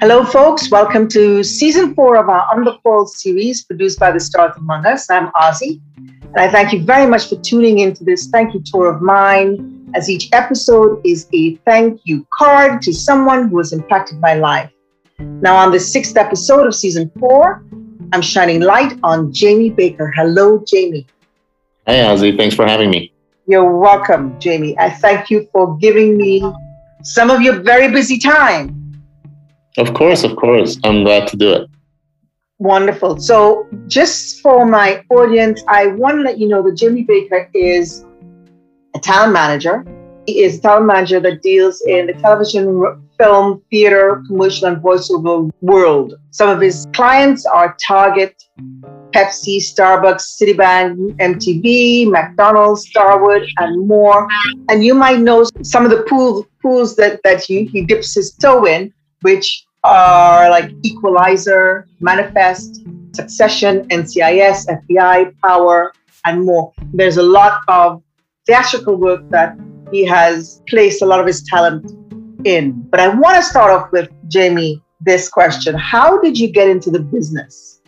Hello, folks. Welcome to season four of our On the Call series produced by the Stars Among Us. I'm Ozzy, and I thank you very much for tuning into this thank you tour of mine, as each episode is a thank you card to someone who has impacted my life. Now, on the sixth episode of season four, I'm shining light on Jamie Baker. Hello, Jamie. Hey, Ozzy. Thanks for having me. You're welcome, Jamie. I thank you for giving me some of your very busy time of course, of course. I'm glad to do it. Wonderful. So, just for my audience, I want to let you know that Jimmy Baker is a talent manager. He is a talent manager that deals in the television, film, theater, commercial, and voiceover world. Some of his clients are Target, Pepsi, Starbucks, Citibank, MTV, McDonald's, Starwood, and more. And you might know some of the pool, pools that, that he, he dips his toe in, which are like Equalizer, Manifest, Succession, NCIS, FBI, Power, and more. There's a lot of theatrical work that he has placed a lot of his talent in. But I want to start off with Jamie this question How did you get into the business?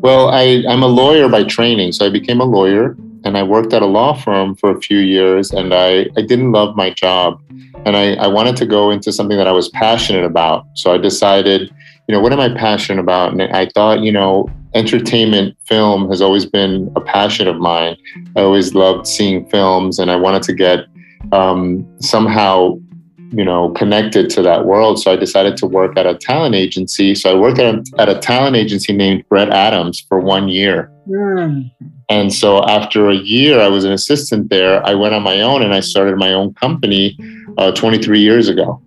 Well, I, I'm a lawyer by training. So I became a lawyer and I worked at a law firm for a few years and I, I didn't love my job and I, I wanted to go into something that I was passionate about. So I decided, you know, what am I passionate about? And I thought, you know, entertainment film has always been a passion of mine. I always loved seeing films and I wanted to get um, somehow you know connected to that world so i decided to work at a talent agency so i worked at a, at a talent agency named Bret Adams for one year mm. and so after a year i was an assistant there i went on my own and i started my own company uh, 23 years ago.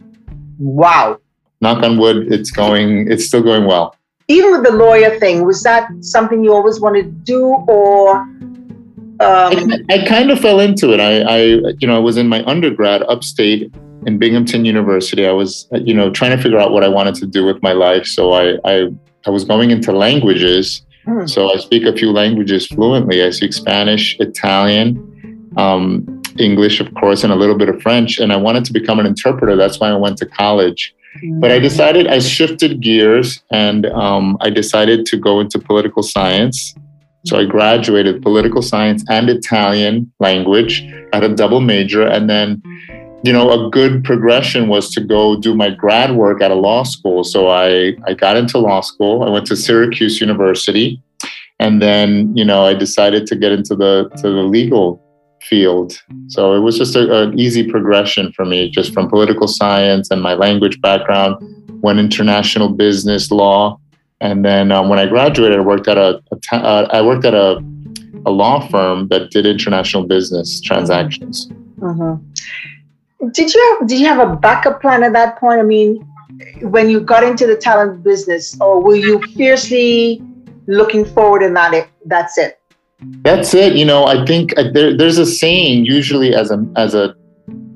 Wow. Knock on wood, it's going, it's still going well. Even with the lawyer thing, was that something you always wanted to do or? Um... I, I, kind of fell into it. I, I, you know, I was in my undergrad upstate in Binghamton University. I was, you know, trying to figure out what I wanted to do with my life. So I, I, I was going into languages. Hmm. So I speak a few languages fluently. I speak Spanish, Italian, um, English, of course, and a little bit of French. And I wanted to become an interpreter. That's why I went to college. Mm-hmm. But I decided, I shifted gears and um, I decided to go into political science. So I graduated political science and Italian language at a double major. And then, you know, a good progression was to go do my grad work at a law school. So I, I got into law school. I went to Syracuse University. And then, you know, I decided to get into the to the legal field. So it was just an easy progression for me, just from political science and my language background, went international business law, and then um, when I graduated, I worked at a, a uh, I worked at a, a law firm that did international business transactions. Mm-hmm. Did you have, did you have a backup plan at that point? I mean, when you got into the talent business, or were you fiercely looking forward and that it, that's it? That's it. You know, I think uh, there, there's a saying usually as a as a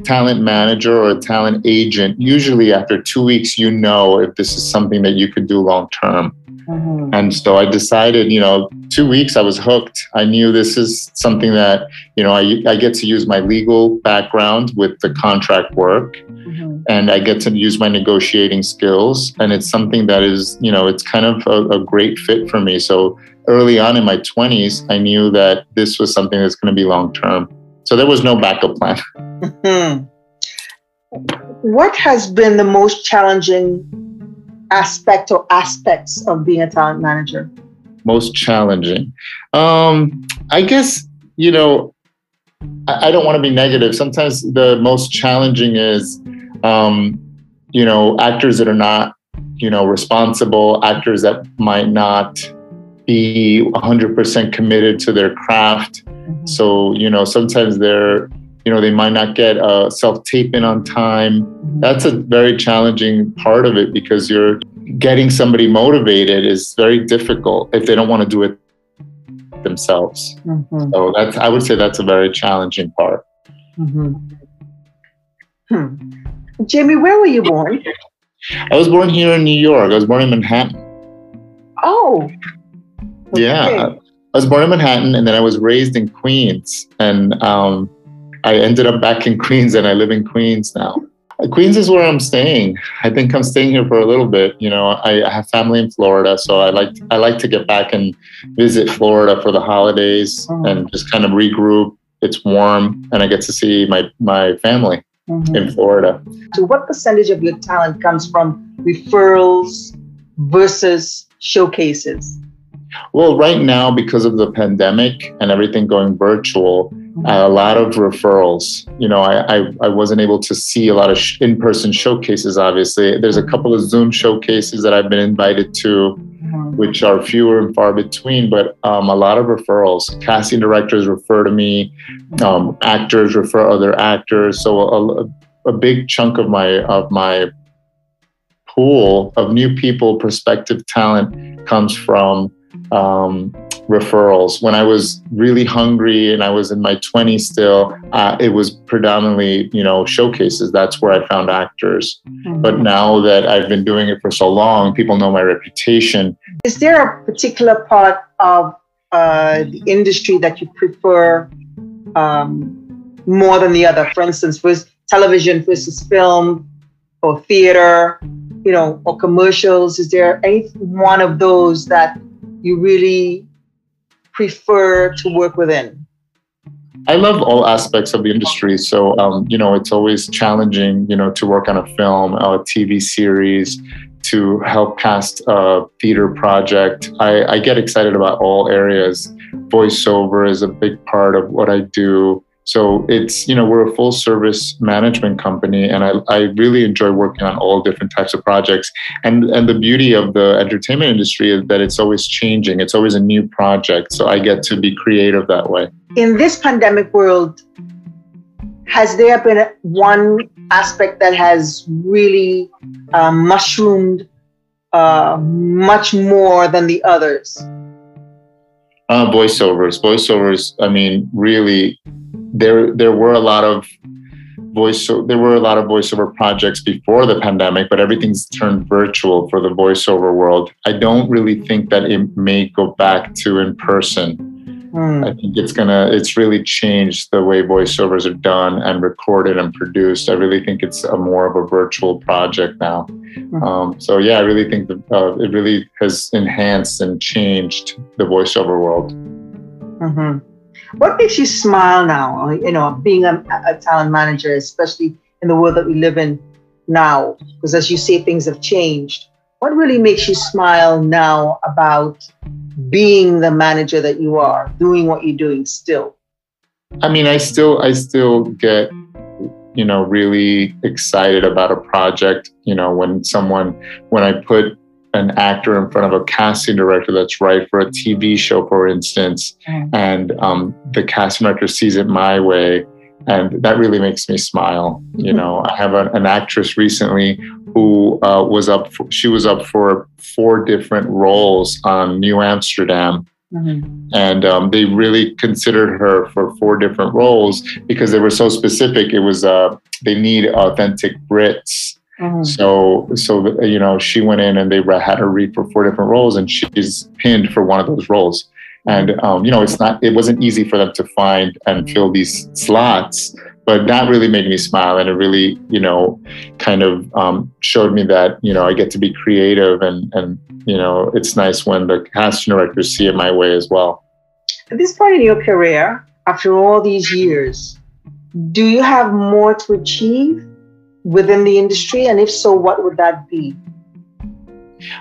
talent manager or a talent agent. Usually, after two weeks, you know if this is something that you could do long term. Mm-hmm. And so I decided, you know, two weeks I was hooked. I knew this is something that, you know, I, I get to use my legal background with the contract work mm-hmm. and I get to use my negotiating skills. And it's something that is, you know, it's kind of a, a great fit for me. So early on in my 20s, I knew that this was something that's going to be long term. So there was no backup plan. Mm-hmm. What has been the most challenging aspect or aspects of being a talent manager? Most challenging. Um, I guess, you know, I, I don't want to be negative. Sometimes the most challenging is, um, you know, actors that are not, you know, responsible, actors that might not be 100% committed to their craft. Mm-hmm. So, you know, sometimes they're, you know, they might not get a self tape in on time. That's a very challenging part of it because you're getting somebody motivated is very difficult if they don't want to do it themselves. Mm-hmm. So that's, I would say that's a very challenging part. Mm-hmm. Hmm. Jamie, where were you born? I was born here in New York. I was born in Manhattan. Oh, yeah. I was born in Manhattan and then I was raised in Queens. And um, I ended up back in Queens and I live in Queens now. Queens is where I'm staying. I think I'm staying here for a little bit. You know, I, I, have family in Florida, so I like I like to get back and visit Florida for the holidays mm-hmm. and just kind of regroup. It's warm, and I get to see my my family mm-hmm. in Florida. So, what percentage of your talent comes from referrals versus showcases? Well, right now, because of the pandemic and everything going virtual, a lot of referrals. You know, I, I, I wasn't able to see a lot of sh- in person showcases, obviously. There's a couple of Zoom showcases that I've been invited to, mm-hmm. which are fewer and far between, but um, a lot of referrals. Casting directors refer to me, um, actors refer other actors. So a, a big chunk of my of my pool of new people, prospective talent comes from um, referrals. When I was really hungry and I was in my 20s still, uh, it was predominantly, you know, showcases. That's where I found actors. Mm-hmm. But now that I've been doing it for so long, people know my reputation. Is there a particular part of uh, the industry that you prefer um, more than the other? For instance, was television versus film or theater, you know, or commercials? Is there any one of those that you really prefer to work within? I love all aspects of the industry. So, um, you know, it's always challenging, you know, to work on a film, a TV series, to help cast a theater project. I, I get excited about all areas. Voiceover is a big part of what I do. So it's, you know, we're a full service management company and I, I really enjoy working on all different types of projects. And and the beauty of the entertainment industry is that it's always changing. It's always a new project. So I get to be creative that way. In this pandemic world, has there been one aspect that has really um, mushroomed uh, much more than the others? Uh, voiceovers. Voiceovers, I mean, really there there were a lot of voice there were a lot of voiceover projects before the pandemic but everything's turned virtual for the voiceover world i don't really think that it may go back to in person mm. i think it's gonna it's really changed the way voiceovers are done and recorded and produced i really think it's a more of a virtual project now mm. um, so yeah i really think that uh, it really has enhanced and changed the voiceover world mm-hmm. What makes you smile now? You know, being a, a talent manager, especially in the world that we live in now, because as you say, things have changed. What really makes you smile now about being the manager that you are, doing what you're doing still? I mean, I still, I still get, you know, really excited about a project. You know, when someone, when I put an actor in front of a casting director that's right for a TV show, for instance, and um, the casting director sees it my way, and that really makes me smile. You mm-hmm. know, I have a, an actress recently who uh, was up. For, she was up for four different roles on New Amsterdam. Mm-hmm. And um, they really considered her for four different roles because they were so specific. It was uh, they need authentic Brits Mm-hmm. So, so you know, she went in and they had her read for four different roles, and she's pinned for one of those roles. And um, you know, it's not, it wasn't easy for them to find and fill these slots, but that really made me smile, and it really, you know, kind of um, showed me that you know I get to be creative, and and you know, it's nice when the casting directors see it my way as well. At this point in your career, after all these years, do you have more to achieve? Within the industry? And if so, what would that be?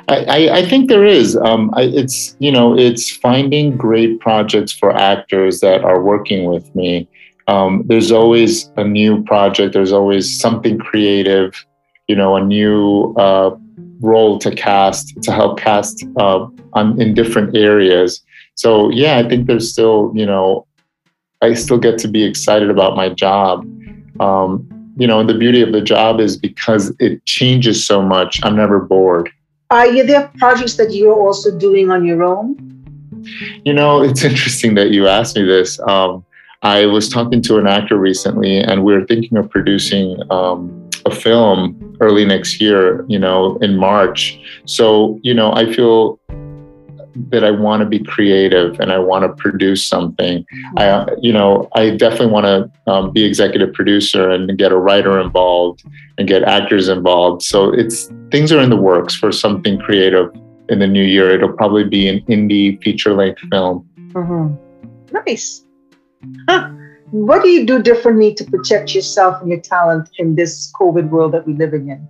I, I, think there is. Um, I, it's you know it's finding great projects for actors that are working with me. Um, there's always a new project. There's always something creative. You know, a new uh, role to cast to help cast uh, on, in different areas. So yeah, I think there's still you know I still get to be excited about my job. Um, you know, the beauty of the job is because it changes so much, I'm never bored. Are there projects that you're also doing on your own? You know, it's interesting that you asked me this. Um, I was talking to an actor recently, and we are thinking of producing um, a film early next year, you know, in March. So, you know, I feel that I want to be creative and I want to produce something. I, you know, I definitely want to um, be executive producer and get a writer involved and get actors involved. So it's things are in the works for something creative in the new year. It'll probably be an indie feature length film. Mm-hmm. Nice. Huh. What do you do differently to protect yourself and your talent in this COVID world that we're living in?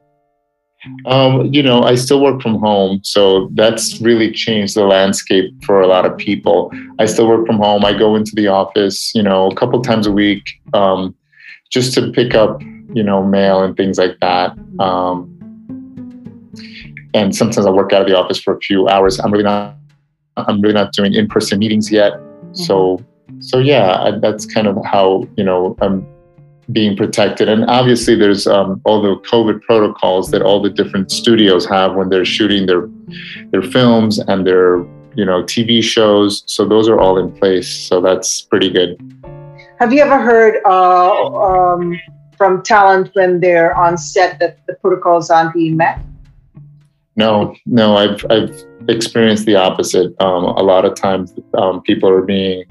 Um, you know, I still work from home, so that's really changed the landscape for a lot of people. I still work from home. I go into the office, you know, a couple times a week, um, just to pick up, you know, mail and things like that. Um, and sometimes I work out of the office for a few hours. I'm really not, I'm really not doing in-person meetings yet. So, so yeah, I, that's kind of how you know I'm being protected. And obviously, there's um, all the COVID protocols that all the different studios have when they're shooting their their films and their you know TV shows. So those are all in place. So that's pretty good. Have you ever heard uh, um, from talent when they're on set that the protocols aren't being met? No, no, I've I've experienced the opposite. Um, a lot of times, um, people are being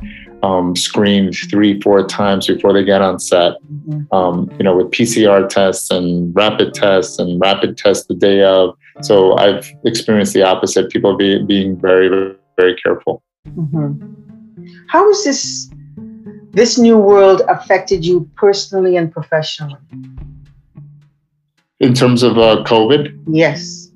um, screened three, four times before they get on set. Mm-hmm. Um, you know, with PCR tests and rapid tests and rapid tests the day of. So I've experienced the opposite. People be, being very, very careful. Mm-hmm. How has this this new world affected you personally and professionally? In terms of uh, COVID? Yes.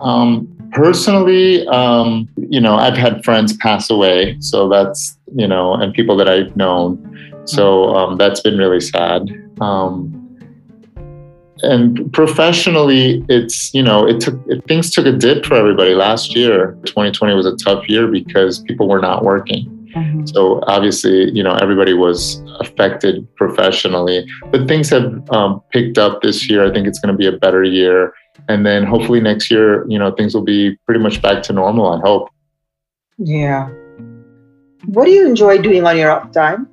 Um, personally, um, you know, I've had friends pass away, so that's you know, and people that I've known, so um, that's been really sad. Um, and professionally, it's you know, it took it, things took a dip for everybody last year. 2020 was a tough year because people were not working. Mm-hmm. So obviously, you know, everybody was affected professionally, but things have um, picked up this year. I think it's going to be a better year and then hopefully next year you know things will be pretty much back to normal i hope. Yeah. What do you enjoy doing on your off time?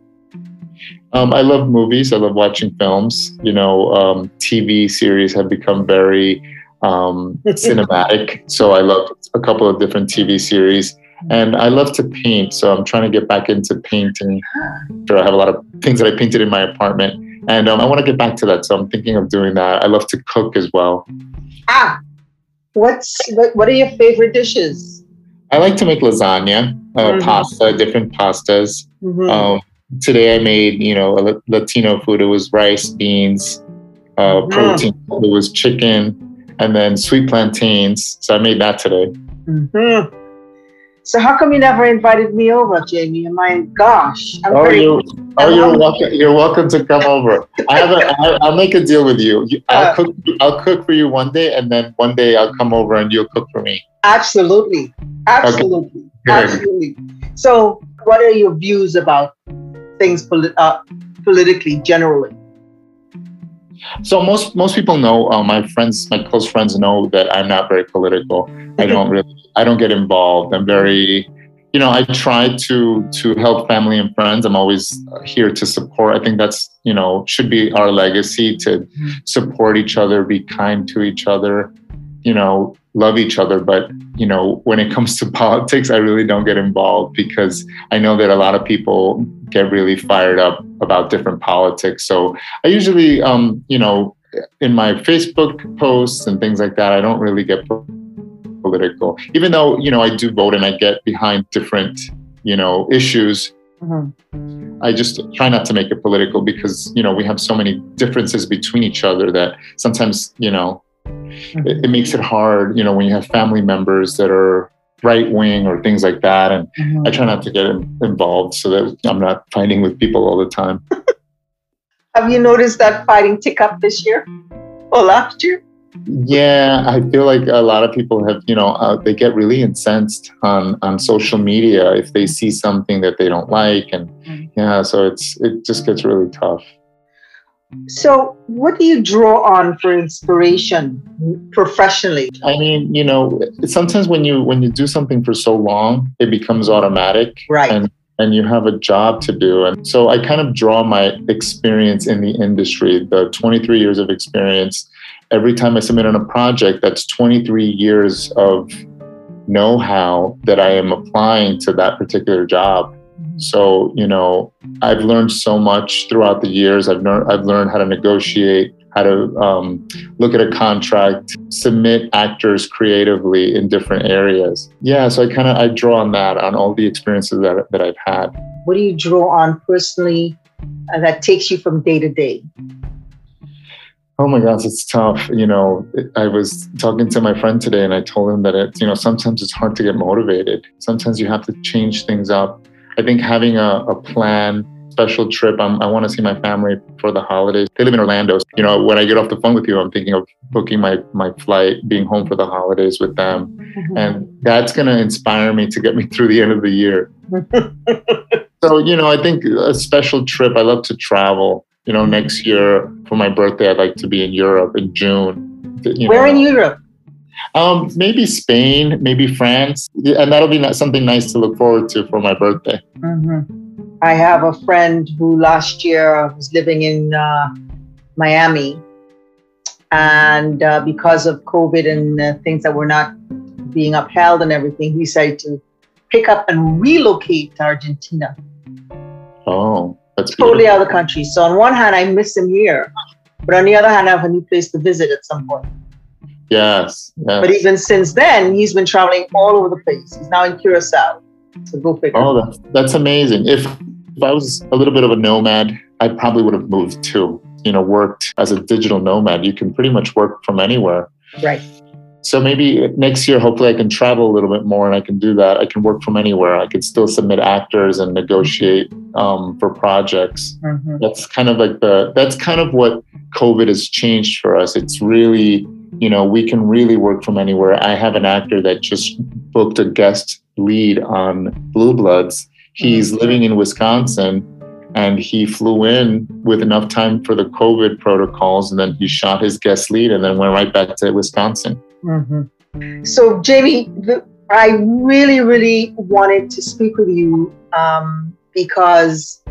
Um, i love movies. I love watching films. You know um, tv series have become very um, cinematic so i love a couple of different tv series. And i love to paint so i'm trying to get back into painting. Sure i have a lot of things that i painted in my apartment and um, i want to get back to that so i'm thinking of doing that i love to cook as well Ah, what's what, what are your favorite dishes? I like to make lasagna, uh, mm-hmm. pasta, different pastas. Mm-hmm. Um, today I made, you know, a Latino food. It was rice, beans, uh, mm-hmm. protein. It was chicken, and then sweet plantains. So I made that today. Mm-hmm. So how come you never invited me over, Jamie? My gosh, I'm oh, pretty, you, oh, you're welcome. You're welcome to come over. I have a. I, I'll make a deal with you. I'll uh, cook. I'll cook for you one day, and then one day I'll come over and you'll cook for me. Absolutely, absolutely, okay. absolutely. So, what are your views about things polit- uh, politically, generally? So most most people know uh, my friends, my close friends know that I'm not very political. I don't really, I don't get involved. I'm very, you know, I try to to help family and friends. I'm always here to support. I think that's you know should be our legacy to mm-hmm. support each other, be kind to each other, you know, love each other. But you know, when it comes to politics, I really don't get involved because I know that a lot of people get really fired up about different politics. So I usually, um, you know, in my Facebook posts and things like that, I don't really get political, even though, you know, I do vote and I get behind different, you know, issues. Mm-hmm. I just try not to make it political because, you know, we have so many differences between each other that sometimes, you know. It, it makes it hard, you know, when you have family members that are right wing or things like that. And mm-hmm. I try not to get involved so that I'm not fighting with people all the time. Have you noticed that fighting tick up this year or last year? Yeah, I feel like a lot of people have, you know, uh, they get really incensed on on social media if they see something that they don't like, and mm-hmm. yeah, so it's it just gets really tough. So, what do you draw on for inspiration professionally? I mean, you know, sometimes when you when you do something for so long, it becomes automatic, right? And and you have a job to do. And so I kind of draw my experience in the industry, the 23 years of experience. Every time I submit on a project, that's 23 years of know how that I am applying to that particular job. So, you know, I've learned so much throughout the years. I've learned I've learned how to negotiate, how to um, look at a contract, submit actors creatively in different areas. Yeah, so I kind of I draw on that on all the experiences that that I've had. What do you draw on personally uh, that takes you from day to day? Oh my gosh, it's tough. You know, I was talking to my friend today and I told him that it, you know, sometimes it's hard to get motivated. Sometimes you have to change things up. I think having a, a plan, special trip, I'm, i want to see my family for the holidays. They live in Orlando. You know, when I get off the phone with you, I'm thinking of booking my, my flight, being home for the holidays with them. Mm-hmm. And that's going to inspire me to get me through the end of the year. so, you know, I think a special trip, I love to travel you know, next year for my birthday, I'd like to be in Europe in June. You Where know. in Europe? Um, maybe Spain, maybe France, and that'll be something nice to look forward to for my birthday. Mm-hmm. I have a friend who last year was living in uh, Miami, and uh, because of COVID and uh, things that were not being upheld and everything, he decided to pick up and relocate to Argentina. Oh. That's totally out of the country. So on one hand, I miss him here, but on the other hand, I have a new place to visit at some point. Yes, yes. But even since then, he's been traveling all over the place. He's now in Curacao. So go figure. Oh, that's, that's amazing. If, if I was a little bit of a nomad, I probably would have moved too. You know, worked as a digital nomad. You can pretty much work from anywhere. Right. So maybe next year, hopefully, I can travel a little bit more and I can do that. I can work from anywhere. I could still submit actors and negotiate um, for projects. Mm-hmm. That's kind of like the that's kind of what COVID has changed for us. It's really you know we can really work from anywhere. I have an actor that just booked a guest lead on Blue Bloods. He's mm-hmm. living in Wisconsin and he flew in with enough time for the COVID protocols, and then he shot his guest lead, and then went right back to Wisconsin. Mm-hmm. So, Jamie, the, I really, really wanted to speak with you um, because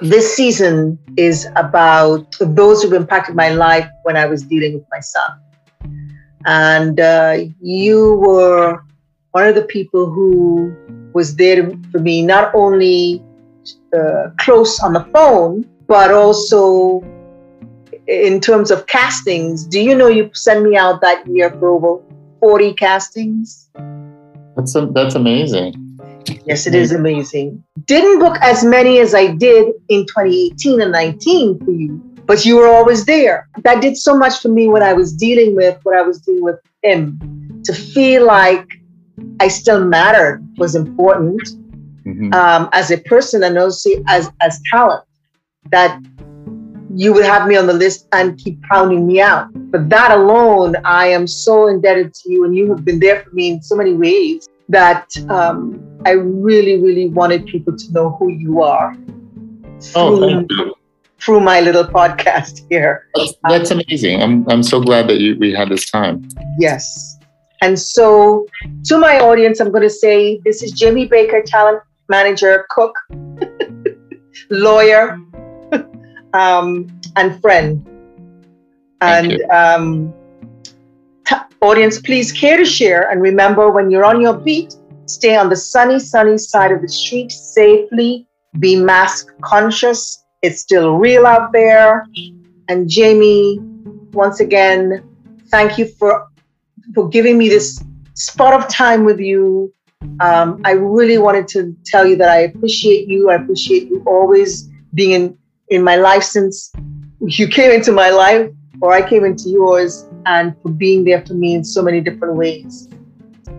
this season is about those who've impacted my life when I was dealing with my son. And uh, you were one of the people who was there for me, not only uh, close on the phone, but also in terms of castings, do you know you sent me out that year for over 40 castings? That's, a, that's amazing. Yes, it is amazing. Didn't book as many as I did in 2018 and 19 for you, but you were always there. That did so much for me when I was dealing with what I was dealing with him to feel like I still mattered was important mm-hmm. um, as a person and also as, as talent. That you would have me on the list and keep pounding me out. But that alone, I am so indebted to you, and you have been there for me in so many ways that um, I really, really wanted people to know who you are. Oh, through, oh, thank you. Through my little podcast here. That's, that's um, amazing. I'm, I'm so glad that you, we had this time. Yes. And so, to my audience, I'm going to say this is Jamie Baker, talent manager, cook, lawyer, um, and friend. and um, audience, please care to share. And remember, when you're on your beat, stay on the sunny, sunny side of the street safely. Be mask conscious. It's still real out there. And Jamie, once again, thank you for for giving me this spot of time with you. Um, I really wanted to tell you that I appreciate you. I appreciate you always being in in my life since you came into my life or I came into yours and for being there for me in so many different ways.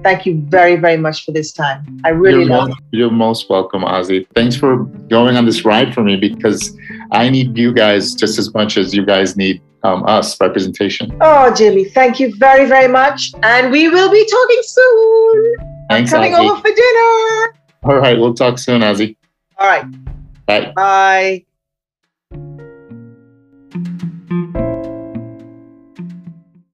Thank you very, very much for this time. I really you're love most, You're most welcome, Ozzy. Thanks for going on this ride for me because I need you guys just as much as you guys need um, us representation. Oh, Jimmy, thank you very, very much. And we will be talking soon. Thanks, I'm coming Ozzy. over for dinner. All right, we'll talk soon, Ozzy. All right. Bye. Bye.